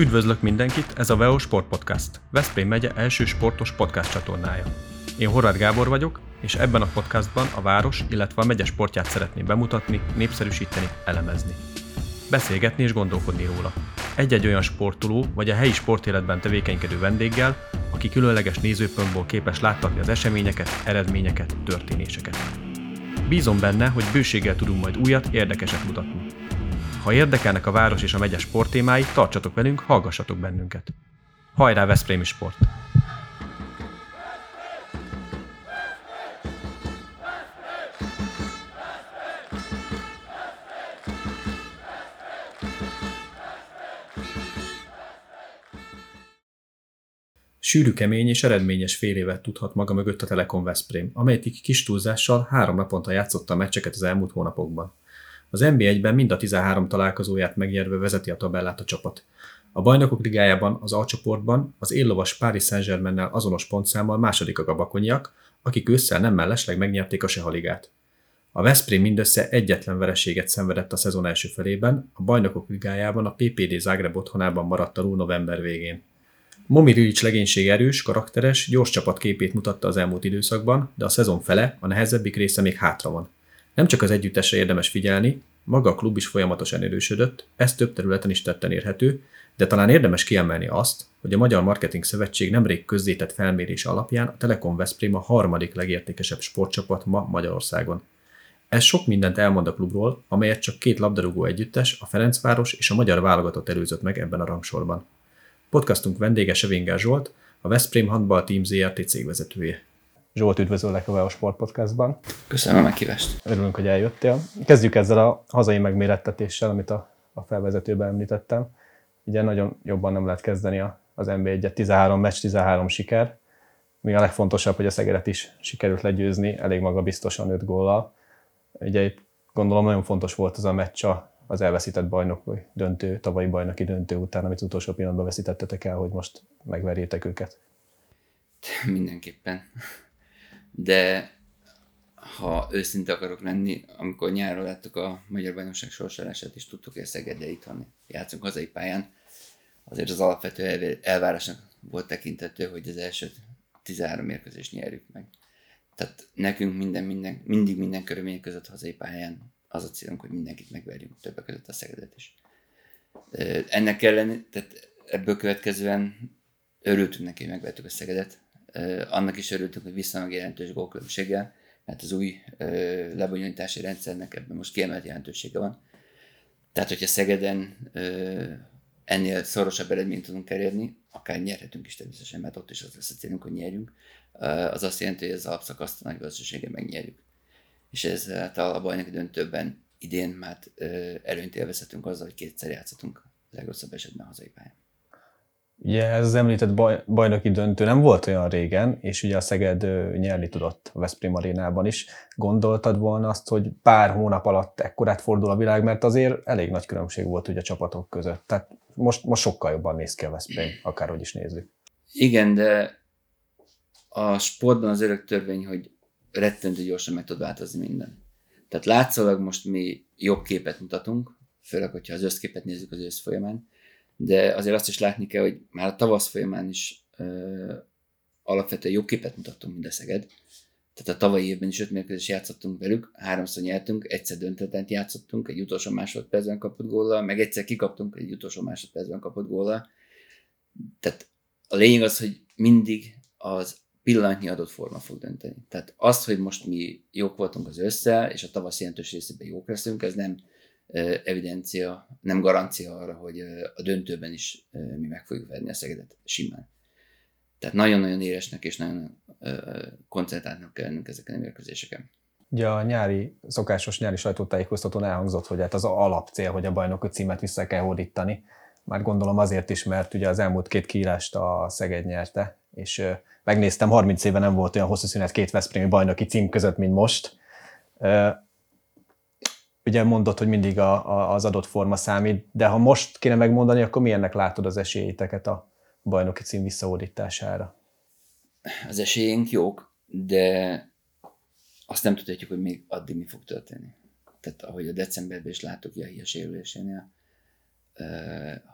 Üdvözlök mindenkit, ez a VEO Sport Podcast, Veszprém megye első sportos podcast csatornája. Én Horváth Gábor vagyok, és ebben a podcastban a város, illetve a megye sportját szeretném bemutatni, népszerűsíteni, elemezni. Beszélgetni és gondolkodni róla. Egy-egy olyan sportoló vagy a helyi sportéletben tevékenykedő vendéggel, aki különleges nézőpontból képes láttatni az eseményeket, eredményeket, történéseket. Bízom benne, hogy bőséggel tudunk majd újat, érdekeset mutatni. Ha érdekelnek a város és a megye sporttémái, tartsatok velünk, hallgassatok bennünket. Hajrá Veszprémi Sport! Sűrű, kemény és eredményes fél évet tudhat maga mögött a Telekom Veszprém, amelyik kis túlzással három naponta játszotta a meccseket az elmúlt hónapokban. Az NB1-ben mind a 13 találkozóját megnyerve vezeti a tabellát a csapat. A bajnokok ligájában, az A csoportban az éllovas Paris saint azonos pontszámmal második a gabakonyak, akik ősszel nem mellesleg megnyerték a Sehaligát. A Veszprém mindössze egyetlen vereséget szenvedett a szezon első felében, a bajnokok ligájában a PPD Zágreb otthonában maradt alul november végén. Momi Rilic legénység erős, karakteres, gyors csapat képét mutatta az elmúlt időszakban, de a szezon fele, a nehezebbik része még hátra van. Nem csak az együttesre érdemes figyelni, maga a klub is folyamatosan erősödött, ez több területen is tetten érhető, de talán érdemes kiemelni azt, hogy a Magyar Marketing Szövetség nemrég közzétett felmérés alapján a Telekom Veszprém a harmadik legértékesebb sportcsapat ma Magyarországon. Ez sok mindent elmond a klubról, amelyet csak két labdarúgó együttes, a Ferencváros és a magyar válogatott előzött meg ebben a rangsorban. Podcastunk vendége Sevingár Zsolt, a Veszprém Handball Team ZRT cégvezetője. Zsolt, üdvözöllek a Veo Sport Podcastban. Köszönöm a meghívást. Örülünk, hogy eljöttél. Kezdjük ezzel a hazai megmérettetéssel, amit a, a felvezetőben említettem. Ugye nagyon jobban nem lehet kezdeni az NB1-et, 13 meccs, 13 siker. Mi a legfontosabb, hogy a Szegedet is sikerült legyőzni, elég maga biztosan 5 góllal. Ugye gondolom nagyon fontos volt az a meccs az elveszített bajnok, vagy döntő, tavalyi bajnoki döntő után, amit utolsó pillanatban veszítettetek el, hogy most megverjétek őket. Mindenképpen de ha őszinte akarok lenni, amikor nyáron láttuk a Magyar Bajnokság sorsolását, és tudtuk, hogy Szegedre itthon játszunk hazai pályán, azért az alapvető elvárásnak volt tekintető, hogy az első 13 mérkőzést nyerjük meg. Tehát nekünk minden, minden, mindig minden körülmények között hazai pályán az a célunk, hogy mindenkit megverjünk, többek között a Szegedet is. Ennek ellen, tehát ebből következően örültünk neki, hogy megvertük a Szegedet, annak is örültünk, hogy viszonylag jelentős gólkülönbséggel, mert az új lebonyolítási rendszernek ebben most kiemelt jelentősége van. Tehát, hogyha Szegeden ennél szorosabb eredményt tudunk elérni, akár nyerhetünk is természetesen, mert ott is az lesz a célunk, hogy nyerjünk, az azt jelenti, hogy az alapszakaszt a nagy valószínűséggel megnyerjük. És ez a bajnoki döntőben idén már előnyt élvezhetünk azzal, hogy kétszer játszhatunk legrosszabb esetben hazai pályán. Ugye ez az említett baj, bajnoki döntő nem volt olyan régen, és ugye a Szeged nyerni tudott a Veszprém arénában is. Gondoltad volna azt, hogy pár hónap alatt ekkorát fordul a világ, mert azért elég nagy különbség volt ugye a csapatok között. Tehát most, most sokkal jobban néz ki a Veszprém, akárhogy is nézzük. Igen, de a sportban az örök törvény, hogy rettentő gyorsan meg tud változni minden. Tehát látszólag most mi jobb képet mutatunk, főleg, hogyha az összképet nézzük az ősz folyamán, de azért azt is látni kell, hogy már a tavasz folyamán is ö, alapvetően jobb képet mutattunk, mint a Szeged. Tehát a tavalyi évben is öt mérkőzés játszottunk velük, háromszor nyertünk, egyszer döntetent játszottunk, egy utolsó másodpercben kapott góllal, meg egyszer kikaptunk egy utolsó másodpercben kapott góllal. Tehát a lényeg az, hogy mindig az pillanatnyi adott forma fog dönteni. Tehát az, hogy most mi jók voltunk az össze, és a tavasz jelentős részében jók leszünk, ez nem evidencia, nem garancia arra, hogy a döntőben is mi meg fogjuk venni a Szegedet simán. Tehát nagyon-nagyon éresnek és nagyon koncentráltnak kell lennünk ezeken a mérkőzéseken. Ugye a nyári, szokásos nyári sajtótájékoztatón elhangzott, hogy hát az alapcél, hogy a bajnoki címet vissza kell hódítani. Már gondolom azért is, mert ugye az elmúlt két kiírást a Szeged nyerte, és megnéztem, 30 éve nem volt olyan hosszú szünet két Veszprémi bajnoki cím között, mint most ugye mondod, hogy mindig a, a, az adott forma számít, de ha most kéne megmondani, akkor milyennek látod az esélyiteket a bajnoki cím visszaódítására? Az esélyünk jók, de azt nem tudhatjuk, hogy még addig mi fog történni. Tehát ahogy a decemberben is láttuk a sérülésénél,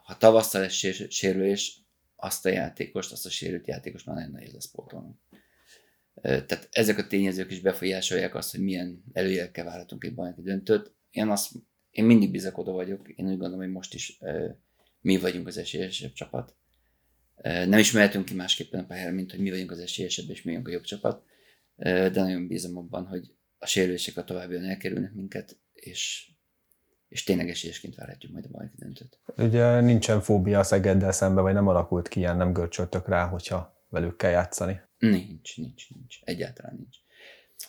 ha tavasszal lesz sérülés, azt a játékost, azt a sérült játékost már nagyon nehéz lesz pótolni. Tehát ezek a tényezők is befolyásolják azt, hogy milyen előjelekkel várhatunk egy bajnoki döntőt. Én, azt, én mindig bizakodó vagyok, én úgy gondolom, hogy most is mi vagyunk az esélyesebb csapat. Nem is mehetünk ki másképpen a pályára, mint hogy mi vagyunk az esélyesebb, és mi vagyunk a jobb csapat. De nagyon bízom abban, hogy a sérülések a továbbian elkerülnek minket, és, és tényleg esélyesként várhatjuk majd a bajnoki döntőt. Ugye nincsen fóbia a Szegeddel szembe, vagy nem alakult ki ilyen, nem görcsöltök rá, hogyha velük kell játszani? Nincs, nincs, nincs. Egyáltalán nincs.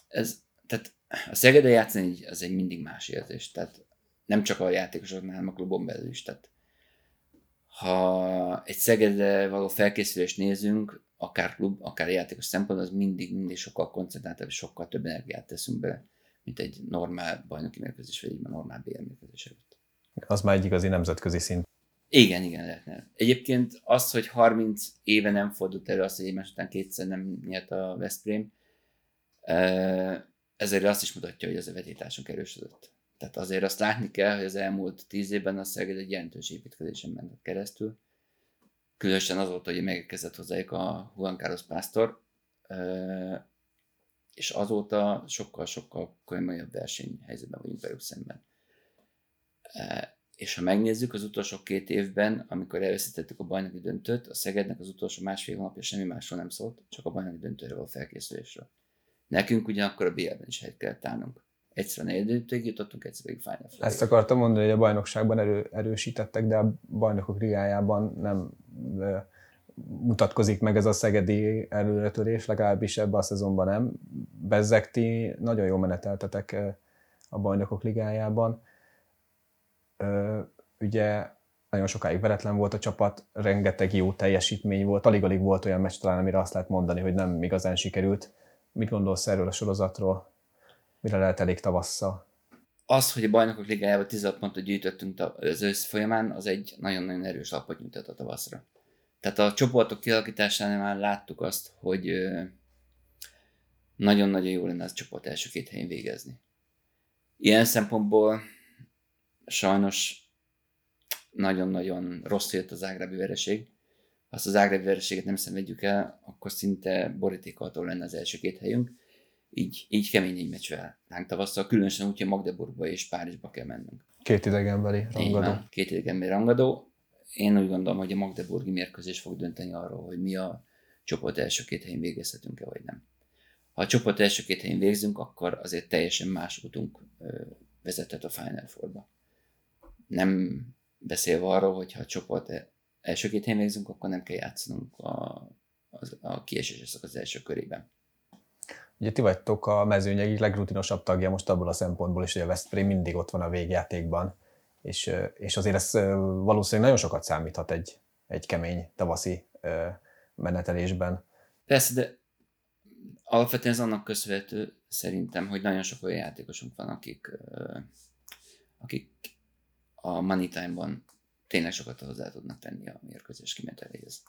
Ez, tehát a Szegedel játszani az egy mindig más érzés. Tehát nem csak a játékosoknál, hanem a klubon belül is. Tehát ha egy Szegedre való felkészülést nézünk, akár klub, akár játékos szempontból, az mindig, mindig sokkal koncentráltabb, és sokkal több energiát teszünk bele, mint egy normál bajnoki mérkőzés, vagy egy normál BL mérkőzés előtt. Az már egy igazi nemzetközi szint. Igen, igen, lehetne. Egyébként az, hogy 30 éve nem fordult elő az, hogy egymás után kétszer nem nyert a Veszprém, ezért azt is mutatja, hogy az a vetétásunk erősödött. Tehát azért azt látni kell, hogy az elmúlt tíz évben a Szeged egy jelentős építkezésen ment keresztül. Különösen azóta, hogy megkezdett hozzájuk a Juan Carlos Pásztor, és azóta sokkal-sokkal komolyabb versenyhelyzetben vagyunk velük szemben. És ha megnézzük az utolsó két évben, amikor előszítettük a bajnoki döntőt, a Szegednek az utolsó másfél napja semmi másról nem szólt, csak a bajnoki döntőre való felkészülésről. Nekünk ugyanakkor a BL-ben is helyet kell tárnunk. Egyszer a negyedik jutottunk, egyszer pedig Final Four. Ezt akartam mondani, hogy a bajnokságban erő, erősítettek, de a bajnokok ligájában nem e, mutatkozik meg ez a szegedi előretörés, legalábbis ebben a szezonban nem. Bezzekti nagyon jó meneteltetek a bajnokok ligájában ugye nagyon sokáig veretlen volt a csapat, rengeteg jó teljesítmény volt, alig-alig volt olyan meccs talán, amire azt lehet mondani, hogy nem igazán sikerült. Mit gondolsz erről a sorozatról? Mire lehet elég tavasszal? Az, hogy a bajnokok ligájában 16 pontot gyűjtöttünk az ősz folyamán, az egy nagyon-nagyon erős alapot nyújtott a tavaszra. Tehát a csoportok kialakításánál már láttuk azt, hogy nagyon-nagyon jó lenne az csoport első két helyén végezni. Ilyen szempontból sajnos nagyon-nagyon rossz jött az ágrábi vereség. Azt az ágrábi vereséget nem szenvedjük el, akkor szinte borítékolható lenne az első két helyünk. Így, így kemény egy meccsvel ránk tavasszal, különösen úgy, hogy Magdeburgba és Párizsba kell mennünk. Két idegenbeli rangadó. Van, két idegenbeli rangadó. Én úgy gondolom, hogy a Magdeburgi mérkőzés fog dönteni arról, hogy mi a csoport első két helyén végezhetünk-e, vagy nem. Ha a csoport első két helyén végzünk, akkor azért teljesen más útunk vezethet a Final Four-ba nem beszélve arról, hogy ha a csoport első két helyen végzünk, akkor nem kell játszanunk a, a, a kiesés az első körében. Ugye ti vagytok a mezőny egyik legrutinosabb tagja most abból a szempontból is, hogy a Veszprém mindig ott van a végjátékban, és, és azért ez valószínűleg nagyon sokat számíthat egy, egy kemény tavaszi menetelésben. Persze, de alapvetően ez annak köszönhető szerintem, hogy nagyon sok olyan játékosunk van, akik, akik a Money Time-ban tényleg sokat hozzá tudnak tenni a mérkőzés kimeneteléhez.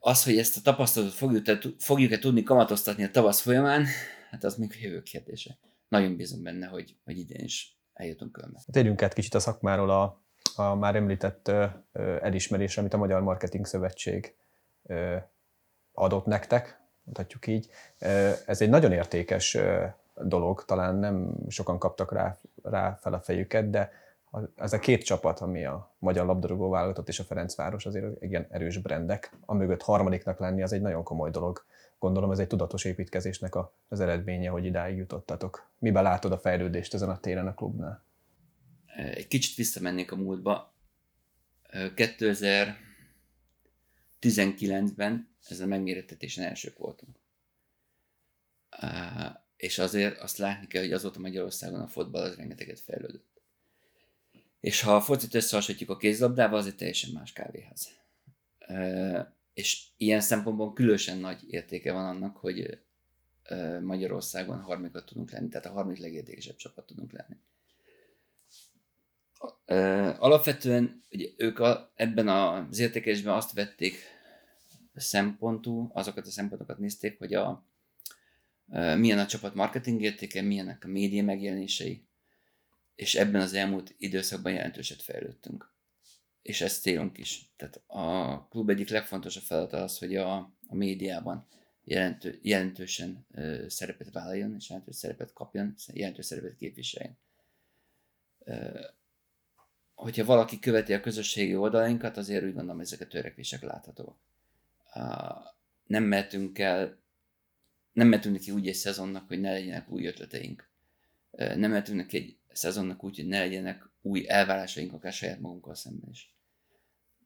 Az, hogy ezt a tapasztalatot fogjuk-e, tudni kamatoztatni a tavasz folyamán, hát az még a jövő kérdése. Nagyon bízom benne, hogy, hogy idén is eljutunk körbe. Térjünk át kicsit a szakmáról a, a már említett elismerésre, amit a Magyar Marketing Szövetség adott nektek, mondhatjuk így. Ez egy nagyon értékes dolog, talán nem sokan kaptak rá, rá fel a fejüket, de ez a két csapat, ami a Magyar Labdarúgó Válogatott és a Ferencváros, azért igen erős brendek. A mögött harmadiknak lenni az egy nagyon komoly dolog. Gondolom ez egy tudatos építkezésnek az eredménye, hogy idáig jutottatok. Miben látod a fejlődést ezen a téren a klubnál? Egy kicsit visszamennék a múltba. 2019-ben ezzel a megmérettetésen elsők voltunk és azért azt látni kell, hogy azóta Magyarországon a fotball az rengeteget fejlődött. És ha a focit összehasonlítjuk a kézlabdával, az egy teljesen más kávéház. És ilyen szempontból különösen nagy értéke van annak, hogy Magyarországon harmadikat tudunk lenni, tehát a harmadik legértékesebb csapat tudunk lenni. Alapvetően ugye ők a, ebben az értékesben azt vették szempontú, azokat a szempontokat nézték, hogy a, milyen a csapat marketing értéke, milyenek a média megjelenései, és ebben az elmúlt időszakban jelentőset fejlődtünk. És ez célunk is. Tehát a klub egyik legfontosabb feladata az, hogy a, a médiában jelentő, jelentősen ö, szerepet vállaljon, és jelentős szerepet kapjon, jelentős szerepet képviseljen. Ö, hogyha valaki követi a közösségi oldalainkat, azért úgy gondolom, ezek a törekvések láthatóak. Nem mehetünk el, nem mehetünk neki úgy egy szezonnak, hogy ne legyenek új ötleteink. Nem mehetünk neki egy szezonnak úgy, hogy ne legyenek új elvárásaink akár saját magunkkal szemben is.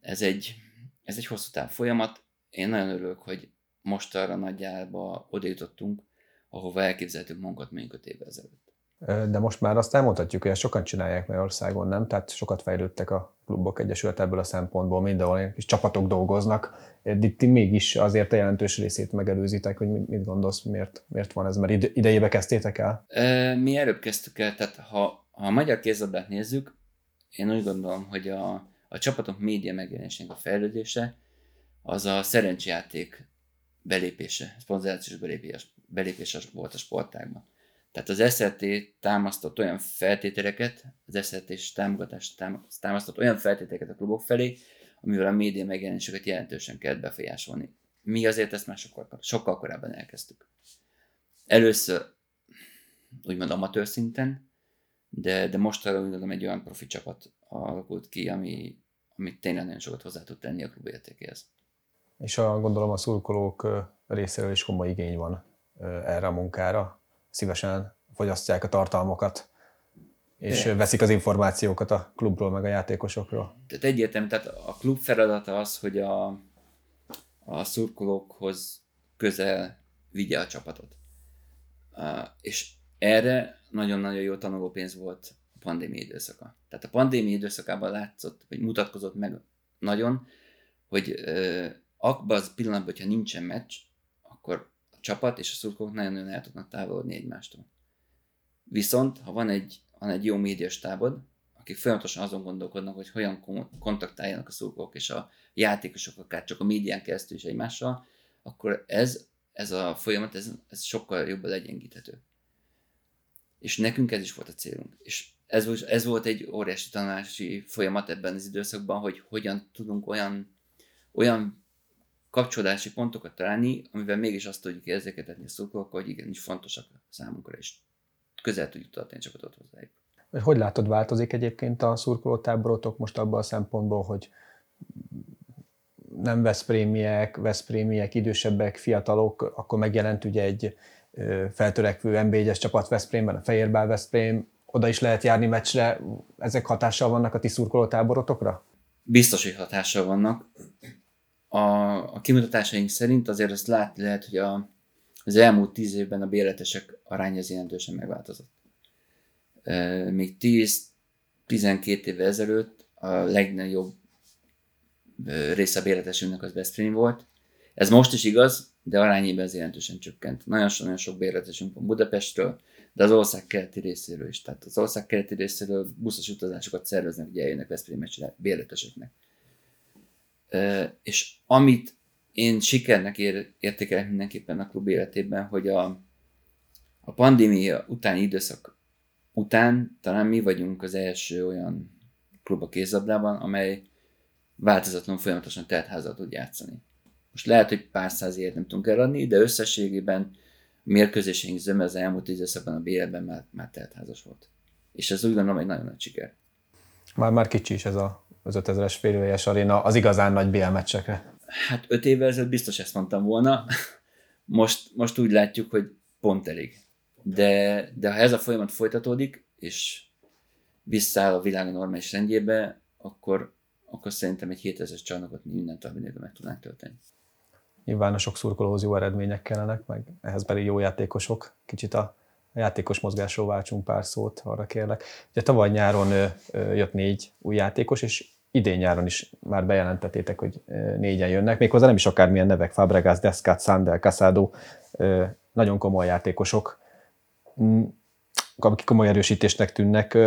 Ez egy, ez egy hosszú táv folyamat. Én nagyon örülök, hogy most arra nagyjából oda jutottunk, ahova elképzeltünk magunkat mondjuk 5 évvel ezelőtt. De most már azt elmondhatjuk, hogy ezt sokan csinálják Magyarországon, nem? Tehát sokat fejlődtek a klubok egyesület ebből a szempontból, mindenhol és csapatok dolgoznak. Itt mégis azért a jelentős részét megelőzitek, hogy mit gondolsz, miért, miért van ez, mert idejébe kezdtétek el? Mi előbb kezdtük el, tehát ha, ha a magyar kézlabdát nézzük, én úgy gondolom, hogy a, a csapatok média megjelenésének a fejlődése az a szerencsejáték belépése, szponzorációs belépés, belépés volt a sportágban. Tehát az SRT támasztott olyan feltételeket, az SRT és támogatást támasztott olyan feltételeket a klubok felé, amivel a média megjelenéseket jelentősen kellett befolyásolni. Mi azért ezt már sokkal, sokkal korábban elkezdtük. Először úgymond amatőr szinten, de, de most arra gondolom egy olyan profi csapat alakult ki, ami, ami tényleg nagyon sokat hozzá tud tenni a klub értékéhez. És a, gondolom a szurkolók részéről is komoly igény van erre a munkára, szívesen fogyasztják a tartalmakat, és De. veszik az információkat a klubról, meg a játékosokról. Tehát egyértelmű, tehát a klub feladata az, hogy a, a szurkolókhoz közel vigye a csapatot. És erre nagyon-nagyon jó tanulópénz volt a pandémia időszaka. Tehát a pandémia időszakában látszott, vagy mutatkozott meg nagyon, hogy uh, abban az pillanatban, hogyha nincsen meccs, akkor csapat és a szurkolók nagyon-nagyon el tudnak távolodni egymástól. Viszont, ha van egy, van egy jó médias tábod, akik folyamatosan azon gondolkodnak, hogy hogyan kontaktáljanak a szurkolók és a játékosok, akár csak a médián keresztül is egymással, akkor ez, ez a folyamat, ez, ez sokkal jobban legyengíthető. És nekünk ez is volt a célunk. És ez, ez volt egy óriási tanulási folyamat ebben az időszakban, hogy hogyan tudunk olyan, olyan kapcsolódási pontokat találni, amivel mégis azt tudjuk érzékeltetni a szurkolókkal, hogy igenis fontosak számunkra, és közel tudjuk tartani a csapatot hozzájuk. Hogy látod, változik egyébként a szurkolótáborotok most abban a szempontból, hogy nem Veszprémiek, Veszprémiek, idősebbek, fiatalok, akkor megjelent ugye egy feltörekvő NB1-es csapat Veszprémben, a Fehérbál Veszprém, oda is lehet járni meccsre, ezek hatással vannak a ti szurkolótáborotokra? Biztos, hogy hatással vannak a, a kimutatásaink szerint azért azt látni lehet, hogy a, az elmúlt tíz évben a béletesek aránya az jelentősen megváltozott. Még 10-12 évvel ezelőtt a legnagyobb része a béletesünknek az Veszprém volt. Ez most is igaz, de arányében ez jelentősen csökkent. Nagyon, nagyon sok béletesünk van Budapestről, de az ország keleti részéről is. Tehát az ország keleti részéről buszos utazásokat szerveznek, hogy eljönnek Veszprém béleteseknek és amit én sikernek ér, értékelek mindenképpen a klub életében, hogy a, a pandémia utáni időszak után talán mi vagyunk az első olyan klub a kézzablában, amely változatlanul folyamatosan teltházat tud játszani. Most lehet, hogy pár száz évet nem tudunk eladni, de összességében a mérkőzéseink zöme az elmúlt időszakban a BL-ben már, már teltházas volt. És ez úgy gondolom egy nagyon nagy siker. Már, már kicsi is ez a az 5000-es félőjeljes aréna az igazán nagy BL meccsekre? Hát öt évvel ezelőtt biztos ezt mondtam volna. Most, most úgy látjuk, hogy pont elég. De, de ha ez a folyamat folytatódik, és visszaáll a világ normális rendjébe, akkor, akkor szerintem egy 7000-es csarnokot mi mindent a meg tudnánk tölteni. Nyilván a sok szurkolóhoz jó eredmények kellenek, meg ehhez pedig jó játékosok. Kicsit a a játékos mozgásról váltsunk pár szót, arra kérlek. Ugye tavaly nyáron jött négy új játékos, és idén nyáron is már bejelentettétek, hogy négyen jönnek, méghozzá nem is akármilyen nevek, Fabregas, Descat, Sandel, Casado, nagyon komoly játékosok, mm, akik komoly erősítésnek tűnnek.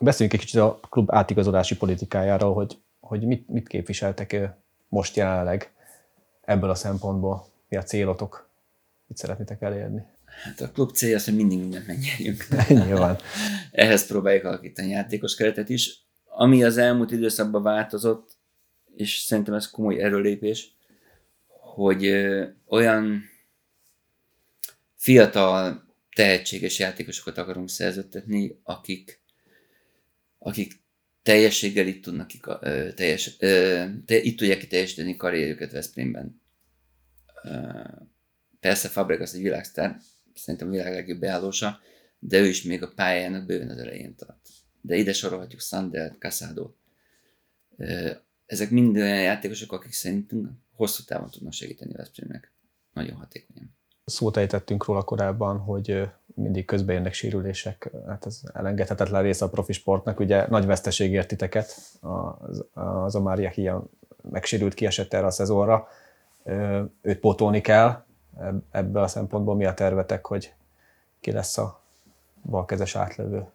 Beszéljünk egy kicsit a klub átigazolási politikájáról, hogy, hogy mit, mit képviseltek most jelenleg ebből a szempontból, mi a célotok, mit szeretnétek elérni? Hát a klub célja az, hogy mindig mindent megnyerjünk. Nyilván. Ehhez próbáljuk alakítani játékos keretet is. Ami az elmúlt időszakban változott, és szerintem ez komoly erőlépés, hogy ö, olyan fiatal, tehetséges játékosokat akarunk szerződtetni, akik, akik teljességgel itt tudnak ki, ö, teljes, ö, te, itt tudják ki teljesíteni karrierjüket Veszprémben. Ö, persze Fabregas egy világsztár, szerintem a világ legjobb beállósa, de ő is még a pályájának bőven az elején tart. De ide sorolhatjuk Sandert, Casado. Ezek mind olyan játékosok, akik szerintünk hosszú távon tudnak segíteni Veszprémnek. Nagyon hatékonyan. Szót ejtettünk róla korábban, hogy mindig közbeérnek sérülések, hát ez elengedhetetlen része a profi sportnak. Ugye nagy veszteség ért titeket, az, az a Mária Hian megsérült, kiesett erre a szezonra. Őt pótolni kell, ebből a szempontból mi a tervetek, hogy ki lesz a balkezes átlövő?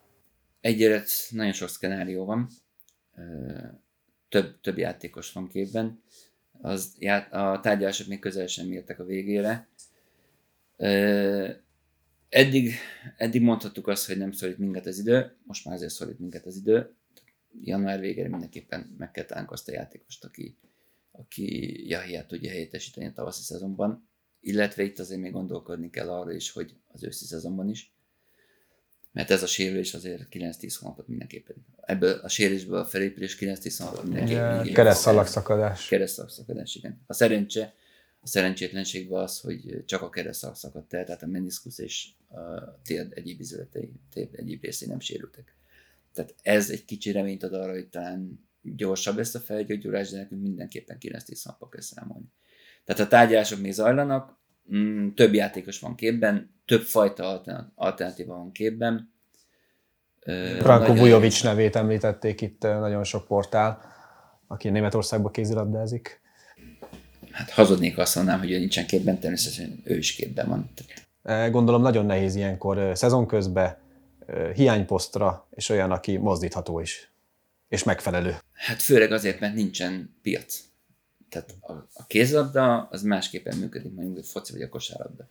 Egyre nagyon sok szkenárió van, több, több játékos van képben, az, a tárgyalások még közel sem a végére. Eddig, eddig mondhattuk azt, hogy nem szorít minket az idő, most már azért szorít minket az idő. Január végére mindenképpen meg kell azt a játékost, aki, aki Jahiát tudja helyettesíteni a tavaszi szezonban, illetve itt azért még gondolkodni kell arra is, hogy az őszi szezonban is, mert ez a sérülés azért 9-10 hónapot mindenképpen. Ebből a sérülésből a felépülés 9-10 hónapot mindenképpen. Keresztszalagszakadás. Keresztszalagszakadás, igen. A szerencse, a szerencsétlenségben az, hogy csak a keresztszalag szakadt el, tehát a meniszkusz és a térd egyéb izületei, térd egyéb részei nem sérültek. Tehát ez egy kicsi reményt ad arra, hogy talán gyorsabb lesz a felgyógyulás, de nekünk mindenképpen 9-10 hónapot kell számolni. Tehát a tárgyalások még zajlanak, mm, több játékos van képben, több fajta alternatíva van képben. Branko Vujovic nevét említették itt nagyon sok portál, aki Németországban kézilabdázik. Hát hazudnék azt mondanám, hogy ő nincsen képben, természetesen ő is képben van. Gondolom nagyon nehéz ilyenkor szezon közben hiányposztra, és olyan, aki mozdítható is, és megfelelő. Hát főleg azért, mert nincsen piac. Tehát a, a kézlabda az másképpen működik, mondjuk a foci vagy a kosárlabda.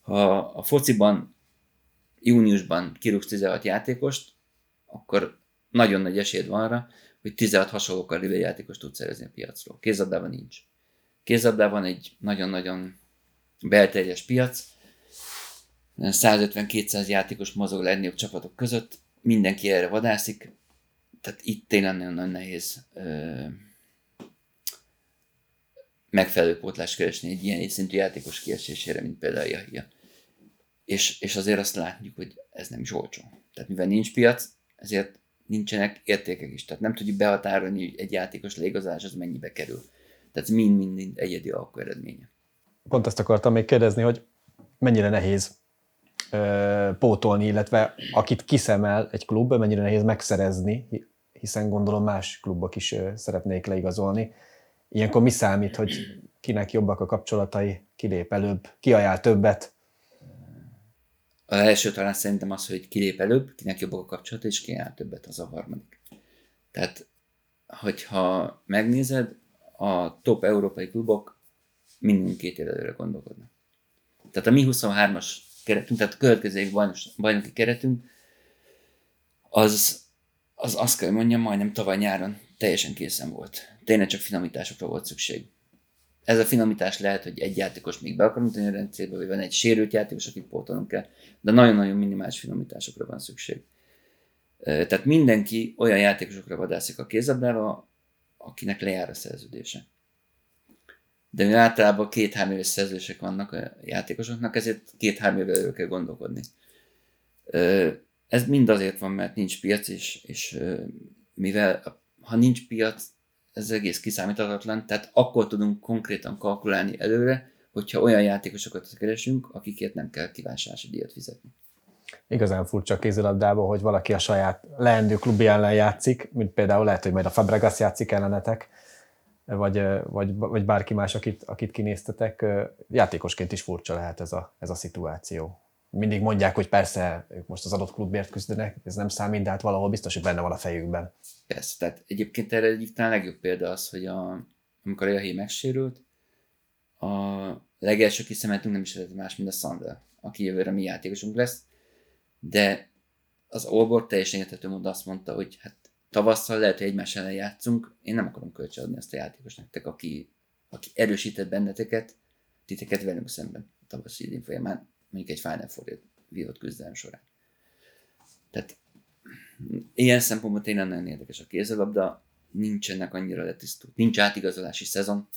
Ha a fociban júniusban kirúgsz 16 játékost, akkor nagyon nagy esélyed van arra, hogy 16 hasonló kaliber játékost tudsz szerezni a piacról. Kézlabdában nincs. Kézlabdában egy nagyon-nagyon belterjes piac, 150-200 játékos mozog legnagyobb csapatok között, mindenki erre vadászik, tehát itt tényleg nagyon-nagyon nehéz megfelelő pótlást keresni egy ilyen szintű játékos kiesésére, mint például Jahia. És, és azért azt látjuk, hogy ez nem is olcsó. Tehát mivel nincs piac, ezért nincsenek értékek is. Tehát nem tudjuk behatárolni, hogy egy játékos leigazolás az mennyibe kerül. Tehát mind-mind egyedi alkú eredménye. Pont ezt akartam még kérdezni, hogy mennyire nehéz ö, pótolni, illetve akit kiszemel egy klub, mennyire nehéz megszerezni, hiszen gondolom más klubok is ö, szeretnék leigazolni Ilyenkor mi számít, hogy kinek jobbak a kapcsolatai, kilép előbb, ki ajánl többet? Az első talán szerintem az, hogy kilép előbb, kinek jobbak a kapcsolatai, és ki ajánl többet, az a harmadik. Tehát, hogyha megnézed, a top európai klubok minimum két év előre gondolkodnak. Tehát a mi 23-as keretünk, tehát a következő bajnos, bajnoki keretünk, az, az azt kell mondjam, majdnem tavaly nyáron teljesen készen volt tényleg csak finomításokra volt szükség. Ez a finomítás lehet, hogy egy játékos még be tenni a rendszerbe, vagy van egy sérült játékos, akit pótolnunk kell, de nagyon-nagyon minimális finomításokra van szükség. Tehát mindenki olyan játékosokra vadászik a kézabdába, akinek lejár a szerződése. De mi általában két-három éves szerződések vannak a játékosoknak, ezért két-három évvel kell gondolkodni. Ez mind azért van, mert nincs piac, és, és mivel ha nincs piac, ez egész kiszámíthatatlan, tehát akkor tudunk konkrétan kalkulálni előre, hogyha olyan játékosokat keresünk, akikért nem kell kívánsási díjat fizetni. Igazán furcsa kézilabdában, hogy valaki a saját leendő klubja ellen játszik, mint például lehet, hogy majd a Fabregas játszik ellenetek, vagy, vagy, vagy bárki más, akit, akit kinéztetek. Játékosként is furcsa lehet ez a, ez a szituáció. Mindig mondják, hogy persze ők most az adott klubért küzdenek, ez nem számít, de hát valahol biztos, hogy benne van a fejükben. Persze, tehát egyébként erre egyik talán legjobb példa az, hogy a, amikor a megsérült, a legelső kiszemeltünk nem is lehet más, mint a Sander, aki jövőre mi játékosunk lesz, de az Olbor teljesen értető módon azt mondta, hogy hát tavasszal lehet, hogy egymás ellen játszunk, én nem akarom kölcsönadni ezt a játékos nektek, aki, aki erősített benneteket, titeket velünk szemben a tavaszi idén folyamán, mondjuk egy Final Four vívott küzdelem során. Tehát ilyen szempontból tényleg nagyon érdekes a kézilabda, nincsenek annyira letisztult. Nincs átigazolási szezon,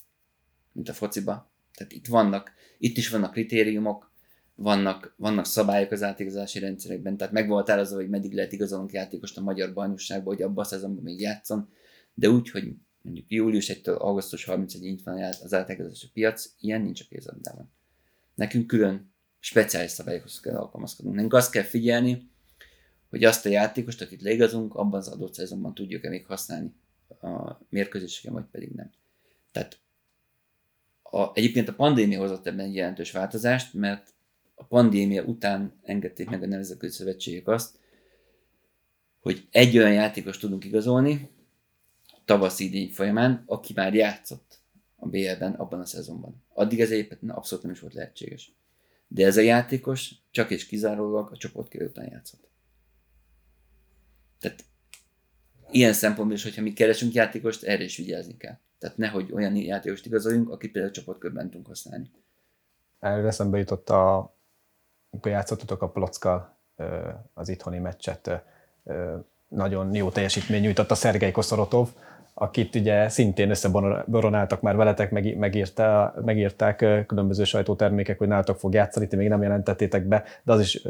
mint a fociba. Tehát itt vannak, itt is vannak kritériumok, vannak, vannak szabályok az átigazolási rendszerekben, tehát meg volt az, hogy meddig lehet igazolnunk játékost a magyar bajnokságban, hogy abban a szezonban még játszon, de úgy, hogy mondjuk július 1-től augusztus 31-ig van az átigazolási piac, ilyen nincs a kézabdában. Nekünk külön speciális szabályokhoz kell alkalmazkodnunk. Nekünk azt kell figyelni, hogy azt a játékost, akit leigazunk, abban az adott szezonban tudjuk-e még használni a mérkőzéseken, vagy pedig nem. Tehát a, egyébként a pandémia hozott ebben egy jelentős változást, mert a pandémia után engedték meg a nemzetközi szövetségek azt, hogy egy olyan játékos tudunk igazolni tavaszi idény folyamán, aki már játszott a BL-ben abban a szezonban. Addig ez egyébként abszolút nem is volt lehetséges. De ez a játékos csak és kizárólag a csoportköré után játszott. Tehát ilyen szempontból is, hogyha mi keresünk játékost, erre is vigyázni kell. Tehát nehogy olyan játékost igazoljunk, akit például csoportkörben tudunk használni. Erről eszembe jutott a, amikor játszottatok a Plockal az itthoni meccset, nagyon jó teljesítmény nyújtott a Szergei Koszorotov, akit ugye szintén összeboronáltak már veletek, meg, megírta, megírták különböző sajtótermékek, hogy nálatok fog játszani, ti még nem jelentettétek be, de az is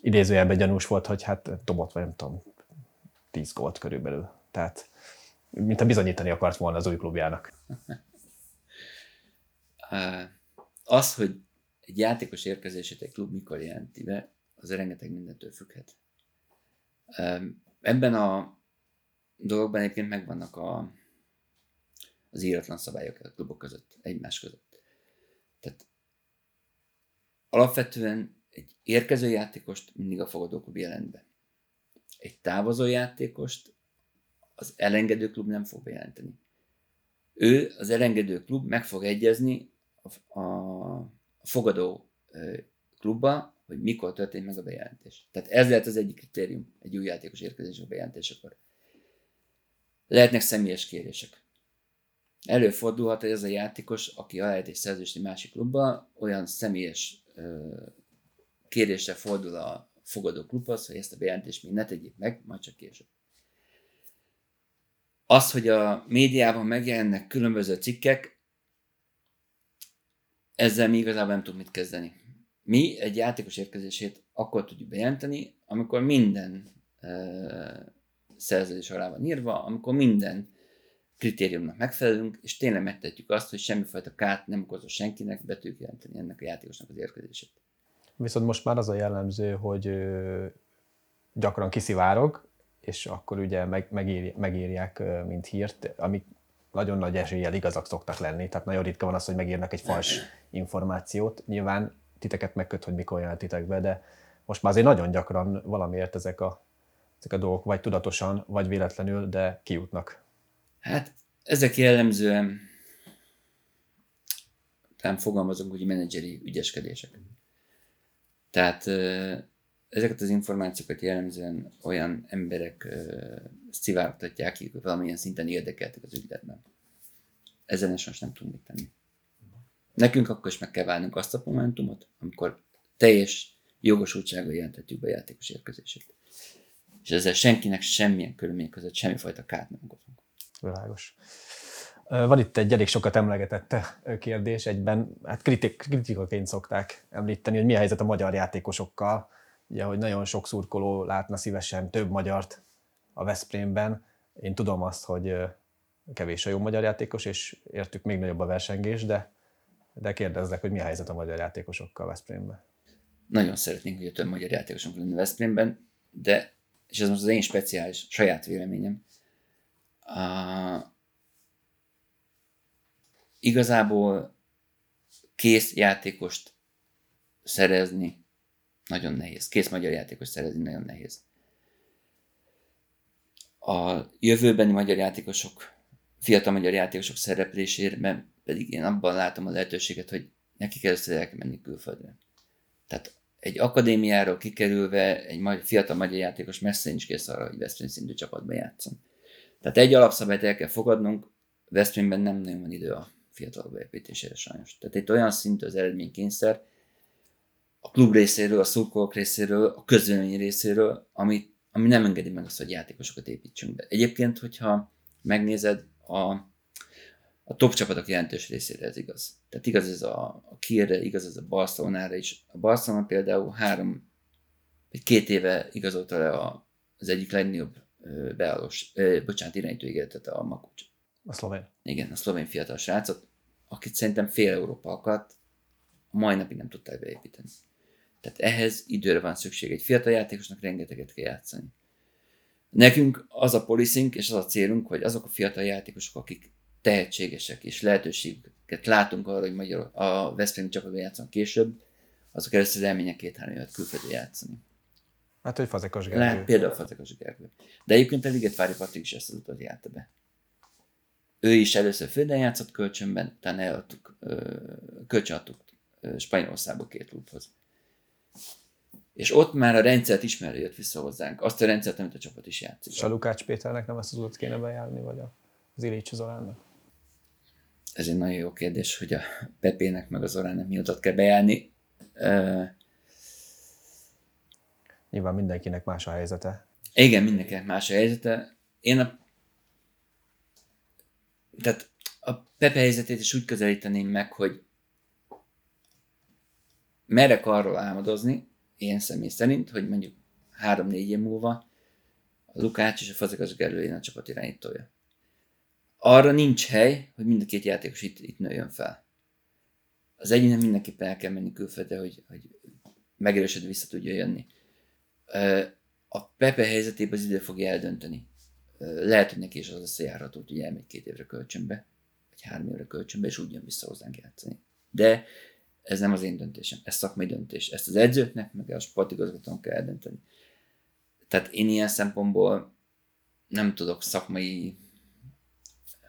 idézőjelben gyanús volt, hogy hát dobott, vagy nem tudom, 10 gólt körülbelül. Tehát, mint a bizonyítani akart volna az új klubjának. Az, hogy egy játékos érkezését egy klub mikor jelenti be, az rengeteg mindentől függhet. Ebben a dologban egyébként megvannak a, az íratlan szabályok a klubok között, egymás között. Tehát alapvetően egy érkező játékost mindig a fogadóklub jelent be egy távozó játékost az elengedő klub nem fog bejelenteni. Ő, az elengedő klub meg fog egyezni a, a fogadó klubba, hogy mikor történik meg a bejelentés. Tehát ez lehet az egyik kritérium egy új játékos érkezések bejelentésekor. Lehetnek személyes kérések. Előfordulhat, hogy ez a játékos, aki alájt egy szerződést egy másik klubba, olyan személyes ö, fordul a fogadó klubhoz, hogy ezt a bejelentést még ne tegyék meg, majd csak később. Az, hogy a médiában megjelennek különböző cikkek, ezzel mi igazából nem tudunk mit kezdeni. Mi egy játékos érkezését akkor tudjuk bejelenteni, amikor minden uh, szerződés alá van írva, amikor minden kritériumnak megfelelünk, és tényleg megtetjük azt, hogy semmifajta kárt nem okozol senkinek, be tudjuk jelenteni ennek a játékosnak az érkezését. Viszont most már az a jellemző, hogy gyakran kiszivárog, és akkor ugye meg, megír, megírják, mint hírt, amik nagyon nagy eséllyel igazak szoktak lenni, tehát nagyon ritka van az, hogy megírnak egy fals információt. Nyilván titeket megköt, hogy mikor jelentitek be, de most már azért nagyon gyakran valamiért ezek a, ezek a dolgok vagy tudatosan, vagy véletlenül, de kijutnak. Hát ezek jellemzően talán fogalmazunk, hogy menedzseri ügyeskedések. Tehát ezeket az információkat jellemzően olyan emberek szivárogtatják, akik valamilyen szinten érdekeltek az ügyletben. Ezen is most nem tudunk mit tenni. Nekünk akkor is meg kell várnunk azt a momentumot, amikor teljes jogosultsággal jelentetjük be a játékos érkezését. És ezzel senkinek semmilyen körülmények között semmifajta kárt nem okozunk. Világos. Van itt egy elég sokat emlegetett kérdés, egyben hát kritik, kritikaként szokták említeni, hogy mi a helyzet a magyar játékosokkal. Ugye, hogy nagyon sok szurkoló látna szívesen több magyart a Veszprémben. Én tudom azt, hogy kevés a jó magyar játékos, és értük még nagyobb a versengés, de, de kérdezlek, hogy mi a helyzet a magyar játékosokkal Veszprémben. Nagyon szeretnénk, hogy a több magyar játékosunk lenne Veszprémben, de, és ez most az én speciális, saját véleményem, a, igazából kész játékost szerezni nagyon nehéz. Kész magyar játékost szerezni nagyon nehéz. A jövőbeni magyar játékosok, fiatal magyar játékosok szereplésében pedig én abban látom a lehetőséget, hogy nekik először el kell menni külföldre. Tehát egy akadémiáról kikerülve egy magyar, fiatal magyar játékos messze nincs kész arra, hogy Veszprém szintű csapatban játszon. Tehát egy alapszabályt el kell fogadnunk, Veszprémben nem nagyon van idő a fiatalok beépítésére sajnos. Tehát itt olyan szintű az eredménykényszer, a klub részéről, a szurkolók részéről, a közvélemény részéről, ami, ami nem engedi meg azt, hogy játékosokat építsünk be. Egyébként, hogyha megnézed, a, a top csapatok jelentős részére ez igaz. Tehát igaz ez a, a Kielre, igaz ez a Barcelonára is. A Barcelona például három, vagy két éve igazolta le a, az egyik legnagyobb beállós, bocsánat, irányító ígéretet a Makucs. A szlovén. Igen, a szlovén fiatal srácot, akit szerintem fél Európa akart, a mai napig nem tudták beépíteni. Tehát ehhez időre van szükség. Egy fiatal játékosnak rengeteget kell játszani. Nekünk az a policing és az a célunk, hogy azok a fiatal játékosok, akik tehetségesek és lehetőségeket látunk arra, hogy magyar, a Veszprém csapatban játszanak később, azok először elmenjenek két-három évet külföldre játszani. Hát, hogy Fazekas Gergő. Lehet például Fazekas Gergő. De egyébként a Ligetvári Patrik is ezt az utat járta be. Ő is először földön játszott kölcsönben, utána eladtuk, kölcsönadtuk Spanyolországba két klubhoz. És ott már a rendszert ismerő jött vissza hozzánk. Azt a rendszert, amit a csapat is játszik. És a Lukács Péternek nem ezt az utat kéne bejárni, vagy az Illich Zoránnak? Ez egy nagyon jó kérdés, hogy a Pepének meg az Zoránnak mi utat kell bejárni. Uh, Nyilván mindenkinek más a helyzete. Igen, mindenkinek más a helyzete. Én a, tehát a Pepe helyzetét is úgy közelíteném meg, hogy merek arról álmodozni, én személy szerint, hogy mondjuk három-négy év múlva a Lukács és a Fazekas Gerlő a csapat irányítója. Arra nincs hely, hogy mind a két játékos itt, itt nőjön fel. Az egyének mindenképpen el kell menni külföldre, hogy, hogy megerősödve vissza tudja jönni. A Pepe helyzetében az idő fogja eldönteni. Lehet, hogy neki is az lesz a járható, hogy elmegy két évre kölcsönbe, vagy három évre kölcsönbe, és úgy jön vissza hozzánk játszani. De ez nem az én döntésem, ez szakmai döntés. Ezt az edzőknek, meg a sportigazgatónak kell eldönteni. Tehát én ilyen szempontból nem tudok szakmai,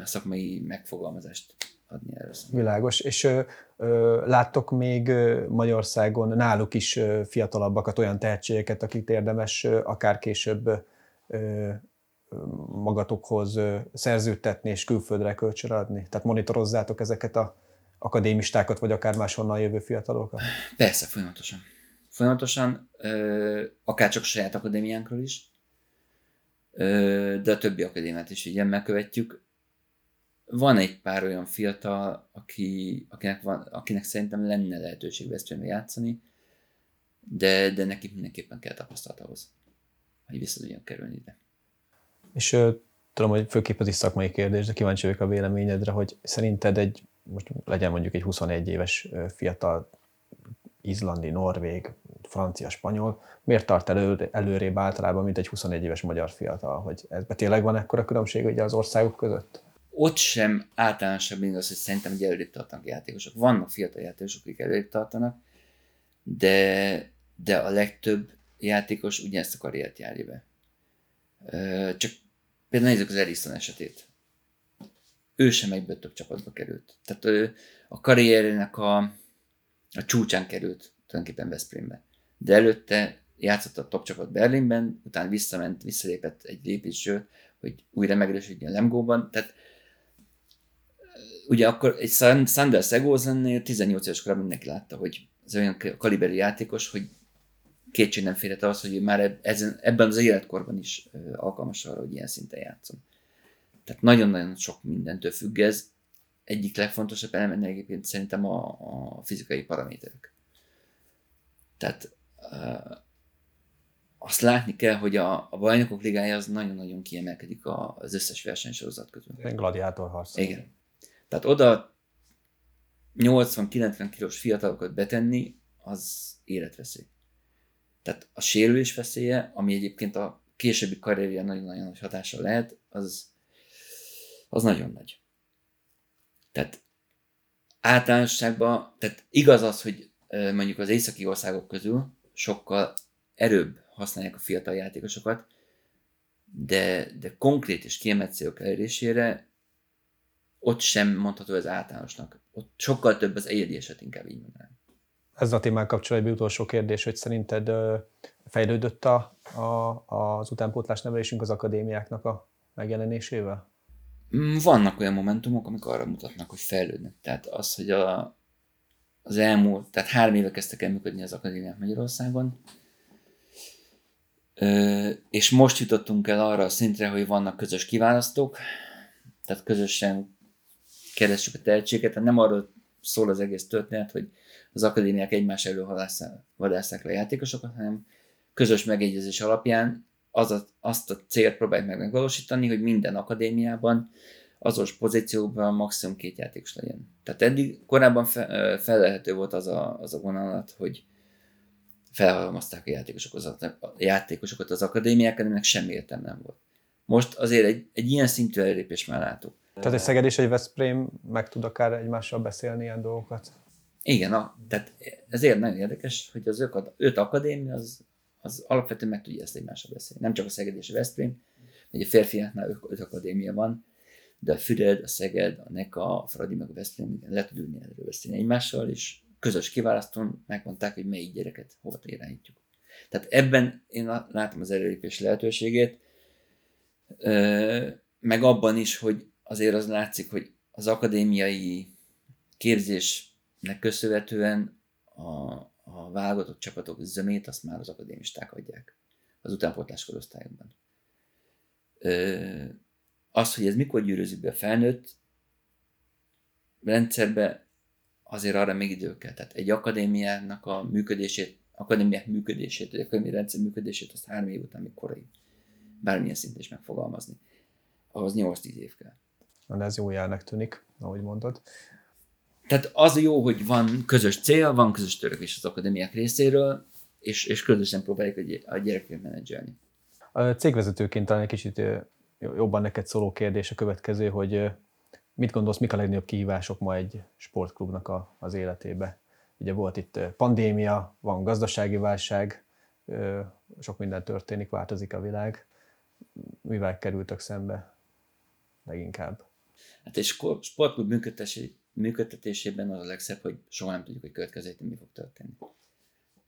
szakmai megfogalmazást adni erről. Világos. És ö, ö, láttok még Magyarországon náluk is ö, fiatalabbakat, olyan tehetségeket, akik érdemes ö, akár később ö, magatokhoz ö, szerződtetni és külföldre kölcsönadni? Tehát monitorozzátok ezeket a akadémistákat, vagy akár máshonnan jövő fiatalokat? Persze, folyamatosan. Folyamatosan, akár csak saját akadémiánkról is, de a többi akadémiát is így megkövetjük. Van egy pár olyan fiatal, aki, akinek, van, akinek szerintem lenne lehetőség Veszprémbe játszani, de, de neki mindenképpen kell tapasztalat ahhoz, hogy vissza tudjon kerülni ide. És tudom, hogy főképp ez is szakmai kérdés, de kíváncsi vagyok a véleményedre, hogy szerinted egy most legyen mondjuk egy 21 éves fiatal izlandi, norvég, francia, spanyol, miért tart elő, előrébb általában, mint egy 21 éves magyar fiatal? Hogy ebben tényleg van ekkora különbség ugye az országok között? Ott sem általánosabb mint az, hogy szerintem hogy előrébb tartanak játékosok. Vannak fiatal játékosok, akik előrébb tartanak, de, de a legtöbb játékos ugyanezt a karriert járja be. Csak például nézzük az Erison esetét ő sem egyből több csapatba került. Tehát ő a karrierének a, a csúcsán került tulajdonképpen Veszprémbe. De előtte játszott a top csapat Berlinben, utána visszament, visszalépett egy lépésről, hogy újra megerősödjön Lemgóban. Tehát ugye akkor egy Sander Szegózennél 18 éves korában mindenki látta, hogy az olyan kaliberi játékos, hogy kétség nem férhet az, hogy már ezen, ebben az életkorban is alkalmas arra, hogy ilyen szinten játszom. Tehát nagyon-nagyon sok mindentől függ ez. Egyik legfontosabb eleme egyébként szerintem a, a fizikai paraméterek. Tehát uh, azt látni kell, hogy a, a bajnokok ligája az nagyon-nagyon kiemelkedik az összes versenysorozat közül. Gladiátor harc. Igen. Tehát oda 80-90 kilós fiatalokat betenni, az életveszély. Tehát a sérülés veszélye, ami egyébként a későbbi karrierje nagyon-nagyon nagy hatással lehet, az, az nagyon nagy. Tehát általánosságban, tehát igaz az, hogy mondjuk az északi országok közül sokkal erőbb használják a fiatal játékosokat, de, de konkrét és kiemelt célok elérésére ott sem mondható ez általánosnak. Ott sokkal több az egyedi eset, inkább így mondanám. ezzel a témán kapcsolatban egy utolsó kérdés, hogy szerinted fejlődött a, a, az utánpótlás nevelésünk az akadémiáknak a megjelenésével? Mm, vannak olyan momentumok, amik arra mutatnak, hogy fejlődnek. Tehát az, hogy a, az elmúlt, tehát három éve kezdtek el működni az akadémiák Magyarországon, és most jutottunk el arra a szintre, hogy vannak közös kiválasztók, tehát közösen keressük a tehetséget, tehát nem arról szól az egész történet, hogy az akadémiák egymás elől vadásszák le a játékosokat, hanem közös megegyezés alapján az a, azt a célt próbálják meg megvalósítani, hogy minden akadémiában azos pozícióban maximum két játékos legyen. Tehát eddig korábban fe, felelhető volt az a, az a vonalat, hogy felhalmozták a játékosokat, a játékosokat az akadémiák, aminek semmi értelme nem volt. Most azért egy, egy ilyen szintű előrépés már látok. Tehát egy Szeged és egy Veszprém meg tud akár egymással beszélni ilyen dolgokat? Igen, a, tehát ezért nagyon érdekes, hogy az öt, öt akadémia az, az alapvetően meg tudja ezt egymással beszélni. Nem csak a Szeged és a Veszprém, hogy a férfiaknál öt, öt akadémia van, de a Füred, a Szeged, a Neka, a Fradi meg a Veszprém igen, le tud ülni erről beszélni egymással, és közös kiválasztón megmondták, hogy melyik gyereket hova irányítjuk. Tehát ebben én látom az előlépés lehetőségét, meg abban is, hogy azért az látszik, hogy az akadémiai képzésnek köszönhetően a, a válogatott csapatok zömét azt már az akadémisták adják az utánpótlás korosztályokban. Az, hogy ez mikor gyűrőzik be a felnőtt rendszerbe, azért arra még idő kell. Tehát egy akadémiának a működését, akadémiák működését, vagy akadémiai rendszer működését azt három év után még korai. Bármilyen szinten is megfogalmazni. Ahhoz 8-10 év kell. Na, ez jó jelnek tűnik, ahogy mondod. Tehát az jó, hogy van közös cél, van közös törekvés az akadémiák részéről, és, és közösen próbáljuk a gyerekeket menedzselni. A cégvezetőként talán egy kicsit jobban neked szóló kérdés a következő, hogy mit gondolsz, mik a legnagyobb kihívások ma egy sportklubnak a, az életébe? Ugye volt itt pandémia, van gazdasági válság, sok minden történik, változik a világ. Mivel kerültek szembe leginkább? Hát egy sportklub működtetésében az a legszebb, hogy soha nem tudjuk, hogy következő mi fog történni.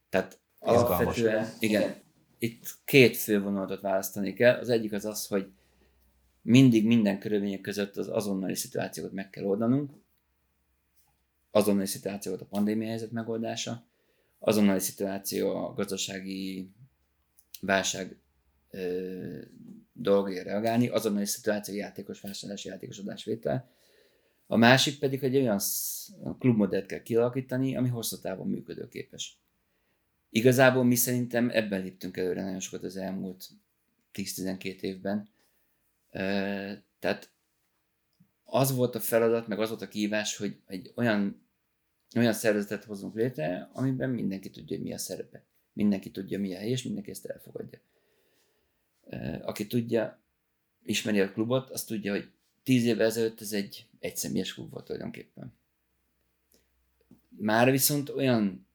Tehát alapvetően, igen, itt két fő vonalat választani kell. Az egyik az az, hogy mindig minden körülmények között az azonnali szituációt meg kell oldanunk, azonnali szituációt a pandémia helyzet megoldása, azonnali szituáció a gazdasági válság ö, dolgokra reagálni, azonnali szituáció játékos vásárlás, játékos adásvétel. A másik pedig, hogy olyan klubmodellt kell kialakítani, ami hosszú távon működőképes. Igazából mi szerintem ebben léptünk előre nagyon sokat az elmúlt 10-12 évben, tehát az volt a feladat, meg az volt a kívás, hogy egy olyan, olyan szervezetet hozunk létre, amiben mindenki tudja, hogy mi a szerepe. Mindenki tudja, mi a hely, és mindenki ezt elfogadja. Aki tudja, ismeri a klubot, az tudja, hogy tíz évvel ezelőtt ez egy egyszemélyes klub volt tulajdonképpen. Már viszont olyan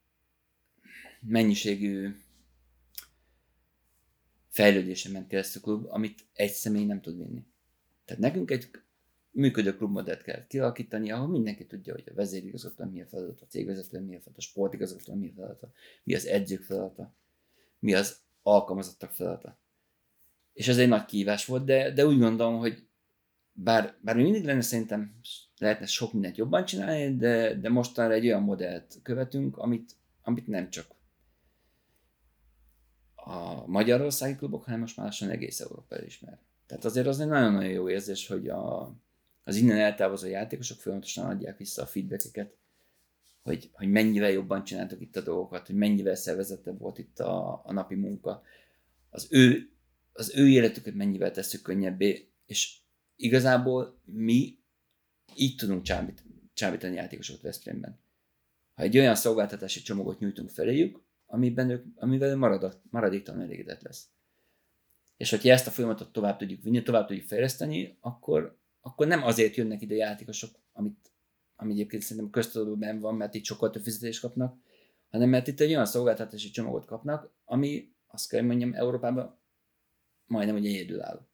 mennyiségű fejlődésen ment keresztül a klub, amit egy személy nem tud vinni. Tehát nekünk egy működő klubmodellt kell kialakítani, ahol mindenki tudja, hogy a vezérigazgató mi a feladat, a cégvezető mi a feladat, a sportigazgató mi a feladata, mi az edzők feladata, mi az alkalmazottak feladata. És ez egy nagy kívás volt, de, de úgy gondolom, hogy bár, bár mindig lenne szerintem lehetne sok mindent jobban csinálni, de, de mostanra egy olyan modellt követünk, amit, amit nem csak a magyarországi klubok, hanem most már lassan egész Európa elismer. Tehát azért az egy nagyon-nagyon jó érzés, hogy a, az innen eltávozó játékosok folyamatosan adják vissza a feedbackeket, hogy, hogy mennyivel jobban csináltak itt a dolgokat, hogy mennyivel szervezettebb volt itt a, a napi munka, az ő, az ő életüket mennyivel tesszük könnyebbé, és igazából mi így tudunk csábít, csábítani játékosokat Veszprémben. Ha egy olyan szolgáltatási csomagot nyújtunk feléjük, amiben ők, amivel marad, maradéktalan elégedett lesz. És hogyha ezt a folyamatot tovább tudjuk vinni, tovább tudjuk fejleszteni, akkor, akkor nem azért jönnek ide játékosok, amit, ami egyébként szerintem köztudatban van, mert itt sokkal több fizetést kapnak, hanem mert itt egy olyan szolgáltatási csomagot kapnak, ami azt kell mondjam Európában majdnem egy áll.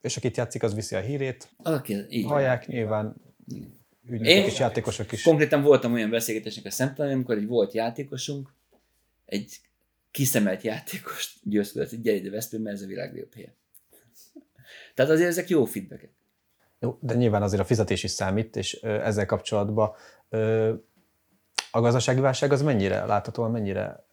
És akit játszik, az viszi a hírét. Aki, így Hallják nyilván. Igen. ügynökök és játékosok is. Konkrétan voltam olyan beszélgetésnek a szemtelen, amikor egy volt játékosunk, egy kiszemelt játékos győzködött, hogy gyere ide Veszprém, mert ez a világ legjobb helye. Tehát azért ezek jó feedbackek. Jó, de nyilván azért a fizetés is számít, és ezzel kapcsolatban a gazdasági válság az mennyire láthatóan, mennyire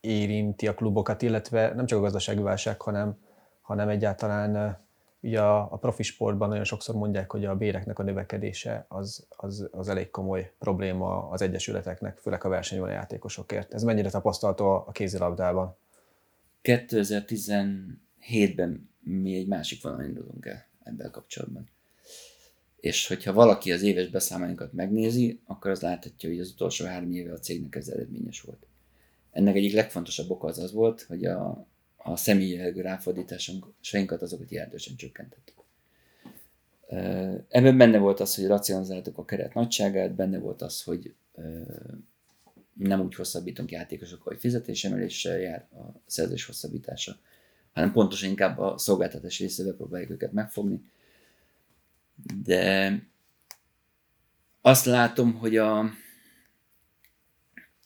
érinti a klubokat, illetve nem csak a gazdasági válság, hanem, hanem egyáltalán ugye a, a profi sportban nagyon sokszor mondják, hogy a béreknek a növekedése az, az, az elég komoly probléma az egyesületeknek, főleg a versenyben a játékosokért. Ez mennyire tapasztalható a kézilabdában? 2017-ben mi egy másik vonalon indulunk el ebben kapcsolatban. És hogyha valaki az éves beszámolókat megnézi, akkor az láthatja, hogy az utolsó három éve a cégnek ez eredményes volt. Ennek egyik legfontosabb oka az az volt, hogy a, a személyi jellegű ráfordításainkat azokat jelentősen csökkentettük. Ebben benne volt az, hogy racionalizáltuk a keret nagyságát, benne volt az, hogy nem úgy hosszabbítunk játékosokkal, hogy fizetésemeléssel jár a szerzés hosszabbítása, hanem pontosan inkább a szolgáltatás részébe próbáljuk őket megfogni. De azt látom, hogy a,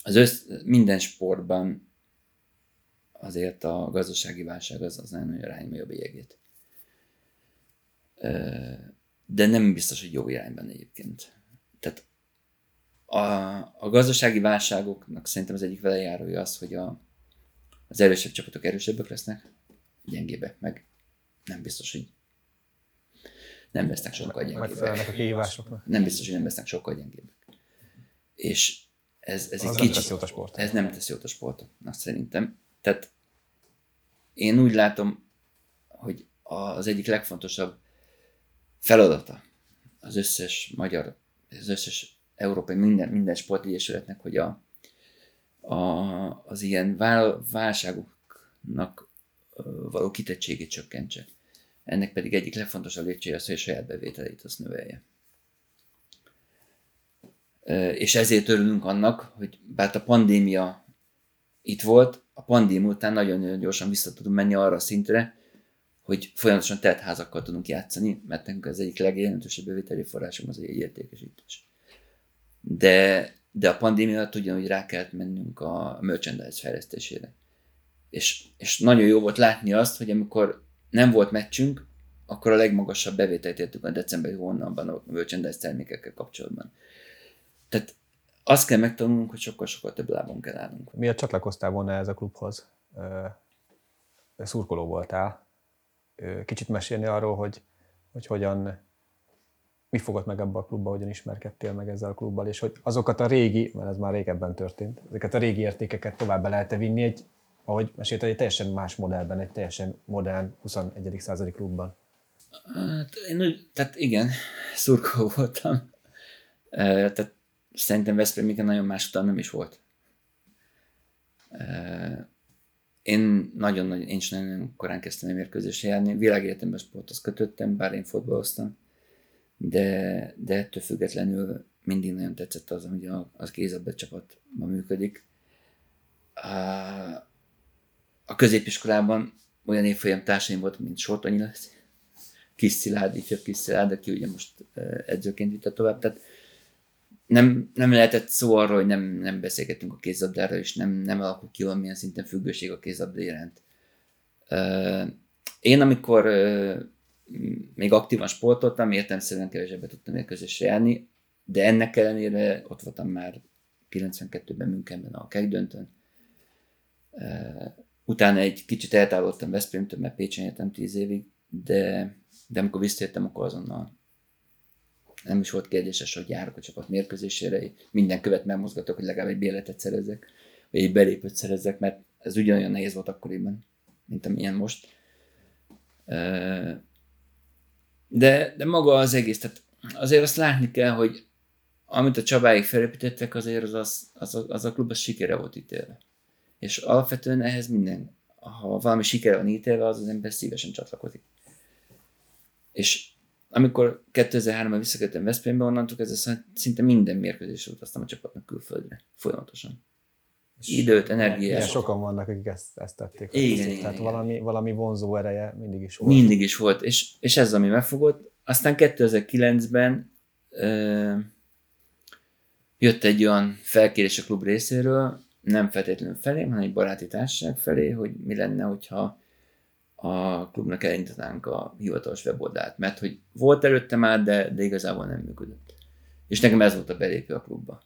az össz, minden sportban azért a gazdasági válság az, az nagyon rányomja a bélyegét. De nem biztos, hogy jó irányban egyébként. Tehát a, a gazdasági válságoknak szerintem az egyik velejárója az, hogy a, az erősebb csapatok erősebbek lesznek, gyengébbek meg nem biztos, hogy nem lesznek sokkal gyengébbek. a kihívásoknak. Nem biztos, hogy nem lesznek sokkal gyengébbek. És ez, ez Az egy nem kicsit... tesz jót a sportnak. Ez nem tesz jót a sportoknak szerintem. Tehát én úgy látom, hogy az egyik legfontosabb feladata az összes magyar, az összes európai, minden, minden sportegyesületnek, hogy a, a, az ilyen vál, válságoknak való kitettségét csökkentse. Ennek pedig egyik legfontosabb lépcsője az, hogy a saját bevételeit azt növelje. És ezért örülünk annak, hogy bár a pandémia itt volt, a pandémia után nagyon-nagyon gyorsan vissza tudunk menni arra a szintre, hogy folyamatosan telt házakkal tudunk játszani, mert nekünk az egyik legjelentősebb bevételi forrásunk az a jegyértékesítés. De, de a pandémia alatt ugyanúgy rá kellett mennünk a merchandise fejlesztésére. És, és nagyon jó volt látni azt, hogy amikor nem volt meccsünk, akkor a legmagasabb bevételt értük a decemberi hónapban a merchandise termékekkel kapcsolatban. Tehát azt kell megtanulnunk, hogy sokkal-sokkal több lábon kell állnunk. Miért csatlakoztál volna ez a klubhoz? Szurkoló voltál. Kicsit mesélni arról, hogy, hogy hogyan, mi fogott meg ebbe a klubba, hogyan ismerkedtél meg ezzel a klubbal, és hogy azokat a régi, mert ez már régebben történt, ezeket a régi értékeket tovább be lehet vinni egy, ahogy mesélted, egy teljesen más modellben, egy teljesen modern 21. századi klubban. Hát, én tehát igen, szurkoló voltam. Tehát szerintem Veszprémiken nagyon más utam nem is volt. Én nagyon-nagyon, én is nagyon korán kezdtem a mérkőzésre járni. Világéletemben sporthoz kötöttem, bár én fotballoztam. De, de ettől függetlenül mindig nagyon tetszett az, hogy a, az kézabda csapatban működik. A, a középiskolában olyan évfolyam társaim volt, mint Sortonyi lesz, Kis Szilárd, ifjabb Kis Szilárd, aki ugye most edzőként vitte tovább. Tehát nem, nem lehetett szó arról, hogy nem, nem beszélgetünk a kézabdára, és nem, nem alakul ki valamilyen szinten függőség a kézabda iránt. Én amikor még aktívan sportoltam, értelmszerűen kevesebbet tudtam érkezésre járni, de ennek ellenére ott voltam már 92-ben Münchenben a kegdöntön. Utána egy kicsit eltávolodtam Veszprémtől, mert Pécsen éltem 10 évig, de, de amikor visszatértem, akkor azonnal nem is volt kérdéses, hogy járok a csapat mérkőzésére, minden követ megmozgatok, hogy legalább egy béletet szerezzek, vagy egy belépőt szerezzek, mert ez ugyanolyan nehéz volt akkoriban, mint amilyen most. De, de maga az egész, tehát azért azt látni kell, hogy amit a Csabáig felépítettek, azért az, az, az, az a klub az sikere volt ítélve. És alapvetően ehhez minden, ha valami sikere van ítélve, az az ember szívesen csatlakozik. És amikor 2003-ban visszakerültem Veszprémbe, onnantól kezdve szinte minden mérkőzésre utaztam a csapatnak külföldre. Folyamatosan. Időt, energiát. Igen, sokan vannak, akik ezt, ezt tették. Igen, igen, Tehát igen. valami, valami vonzó ereje mindig is volt. Mindig is volt, és, és ez ami megfogott. Aztán 2009-ben ö, jött egy olyan felkérés a klub részéről, nem feltétlenül felé, hanem egy baráti társaság felé, hogy mi lenne, hogyha a klubnak elindítanánk a hivatalos weboldalt, mert hogy volt előtte már, de, de igazából nem működött. És nekem ez volt a belépő a klubba.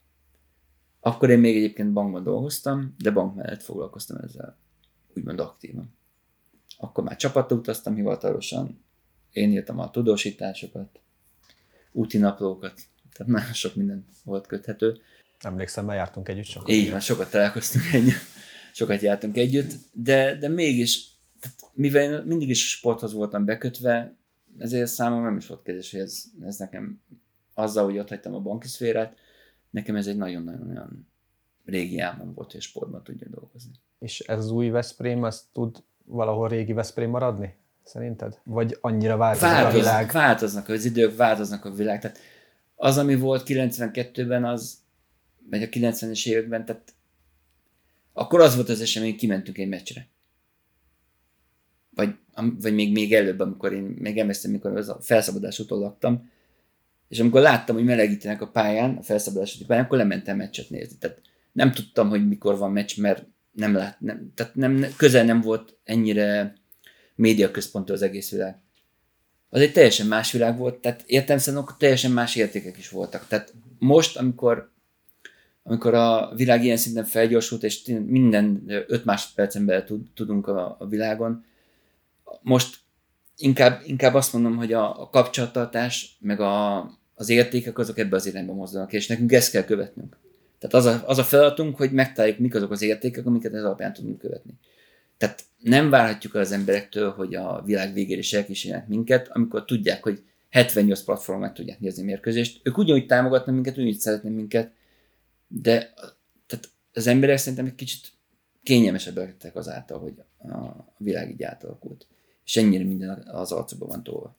Akkor én még egyébként bankban dolgoztam, de bank mellett foglalkoztam ezzel úgymond aktívan. Akkor már csapattal utaztam hivatalosan, én írtam a tudósításokat, úti naplókat, tehát nagyon sok minden volt köthető. Emlékszem, mert jártunk együtt sokat. Így van, sokat találkoztunk együtt, sokat jártunk együtt, de, de mégis, mivel én mindig is sporthoz voltam bekötve, ezért számomra nem is volt kérdés, hogy ez, ez nekem azzal, hogy ott hagytam a banki szférát, nekem ez egy nagyon-nagyon olyan régi álmom volt, hogy sportban tudja dolgozni. És ez az új Veszprém, az tud valahol régi Veszprém maradni? Szerinted? Vagy annyira változik a Változnak, világ? változnak az idők, változnak a világ. Tehát az, ami volt 92-ben, az, vagy a 90-es években, tehát akkor az volt az esemény, hogy kimentünk egy meccsre. Vagy, vagy még, még előbb, amikor én még emlékszem, mikor az a felszabadás utól laktam, és amikor láttam, hogy melegítenek a pályán, a felszabadás pályán, akkor lementem meccset nézni. Tehát nem tudtam, hogy mikor van meccs, mert nem lát, nem, tehát nem, közel nem volt ennyire médiaközpontú az egész világ. Az egy teljesen más világ volt, tehát értem szerint akkor teljesen más értékek is voltak. Tehát most, amikor amikor a világ ilyen szinten felgyorsult, és minden 5 másodpercen belül tud, tudunk a, a világon, most inkább, inkább azt mondom, hogy a, a kapcsolattartás, meg a, az értékek azok ebbe az irányba mozdanak, és nekünk ezt kell követnünk. Tehát az a, az a feladatunk, hogy megtaláljuk, mik azok az értékek, amiket ez alapján tudunk követni. Tehát nem várhatjuk el az emberektől, hogy a világ végére is elkísérjenek minket, amikor tudják, hogy 78 platformon tudják nézni a mérkőzést. Ők ugyanúgy támogatnak minket, ugyanúgy szeretnek minket, de tehát az emberek szerintem egy kicsit kényelmesebbek lettek azáltal, hogy a világ így átalakult. És ennyire minden az arcokban van tolva.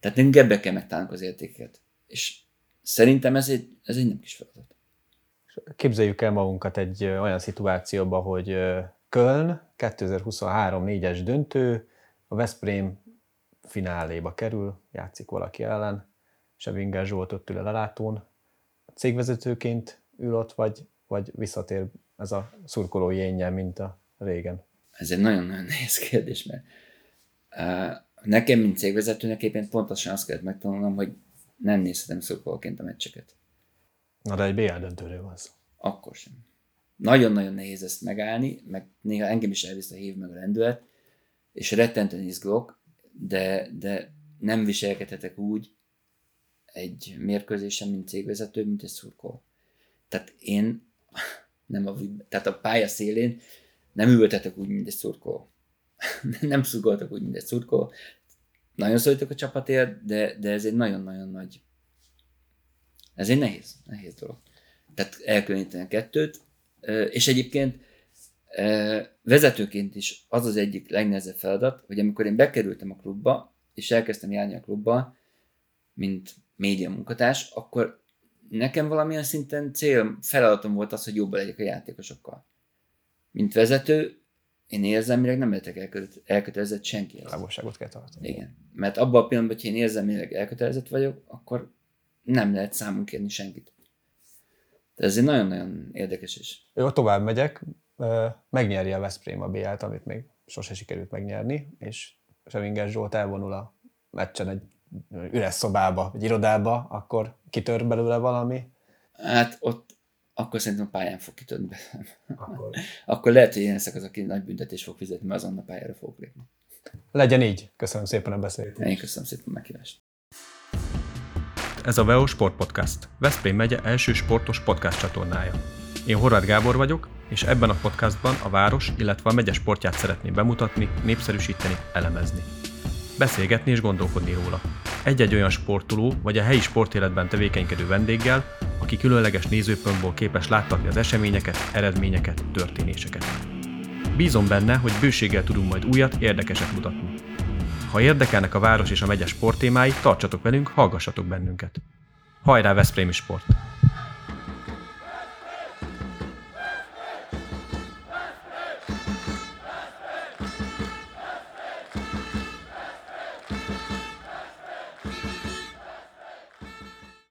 Tehát nekünk ebbe kell megtalálnunk az értékeket. És szerintem ez egy, ez egy nem kis feladat. Képzeljük el magunkat egy olyan szituációba, hogy Köln 2023 négyes döntő, a Veszprém fináléba kerül, játszik valaki ellen, Sevinger Zsolt ott ül a lelátón. Cégvezetőként ül ott, vagy, vagy visszatér ez a szurkolói énnyel, mint a régen? Ez egy nagyon-nagyon nehéz kérdés, mert nekem, mint cégvezetőnek éppen pontosan azt kellett megtanulnom, hogy nem nézhetem szurkolóként a meccseket. Na de egy BL döntőről van szó. Akkor sem. Nagyon-nagyon nehéz ezt megállni, meg néha engem is elvisz a hív meg a lendület, és rettentően izgulok, de, de nem viselkedhetek úgy egy mérkőzésen, mint cégvezető, mint egy szurkol. Tehát én nem a, tehát a pálya szélén nem ültetek úgy, mint egy szurkol. nem szurkoltak úgy, mint egy szurkol. Nagyon szólítok a csapatért, de, de ez egy nagyon-nagyon nagy ez egy nehéz, nehéz dolog. Tehát elkülöníteni a kettőt, és egyébként vezetőként is az az egyik legnehezebb feladat, hogy amikor én bekerültem a klubba, és elkezdtem járni a klubba, mint média munkatárs, akkor nekem valamilyen szinten cél, feladatom volt az, hogy jobban legyek a játékosokkal. Mint vezető, én érzelmileg nem lehetek elköt- elkötelezett senkihez. Távolságot kell tartani. Igen. Mert abban a pillanatban, hogyha én érzelmileg elkötelezett vagyok, akkor nem lehet számon kérni senkit. De ez egy nagyon-nagyon érdekes is. Jó, tovább megyek, megnyeri a Veszprém a BL-t, amit még sose sikerült megnyerni, és Sevinger Zsolt elvonul a meccsen egy üres szobába, egy irodába, akkor kitör belőle valami, Hát ott akkor szerintem a pályán fog kitörni be. akkor akkor lehet, hogy én leszek az, aki nagy büntetés fog fizetni, mert azonnal pályára fogok lépni. legyen így. Köszönöm szépen a beszélgetést. Én köszönöm szépen a meghívást. Ez a VEO Sport Podcast, Veszprém megye első sportos podcast csatornája. Én Horváth Gábor vagyok, és ebben a podcastban a város, illetve a megye sportját szeretném bemutatni, népszerűsíteni, elemezni. Beszélgetni és gondolkodni róla. Egy-egy olyan sportoló vagy a helyi sportéletben tevékenykedő vendéggel, aki különleges nézőpontból képes láttatni az eseményeket, eredményeket, történéseket. Bízom benne, hogy bőséggel tudunk majd újat, érdekeset mutatni. Ha érdekelnek a város és a megye sporttémái, tartsatok velünk, hallgassatok bennünket. Hajrá Veszprémi Sport!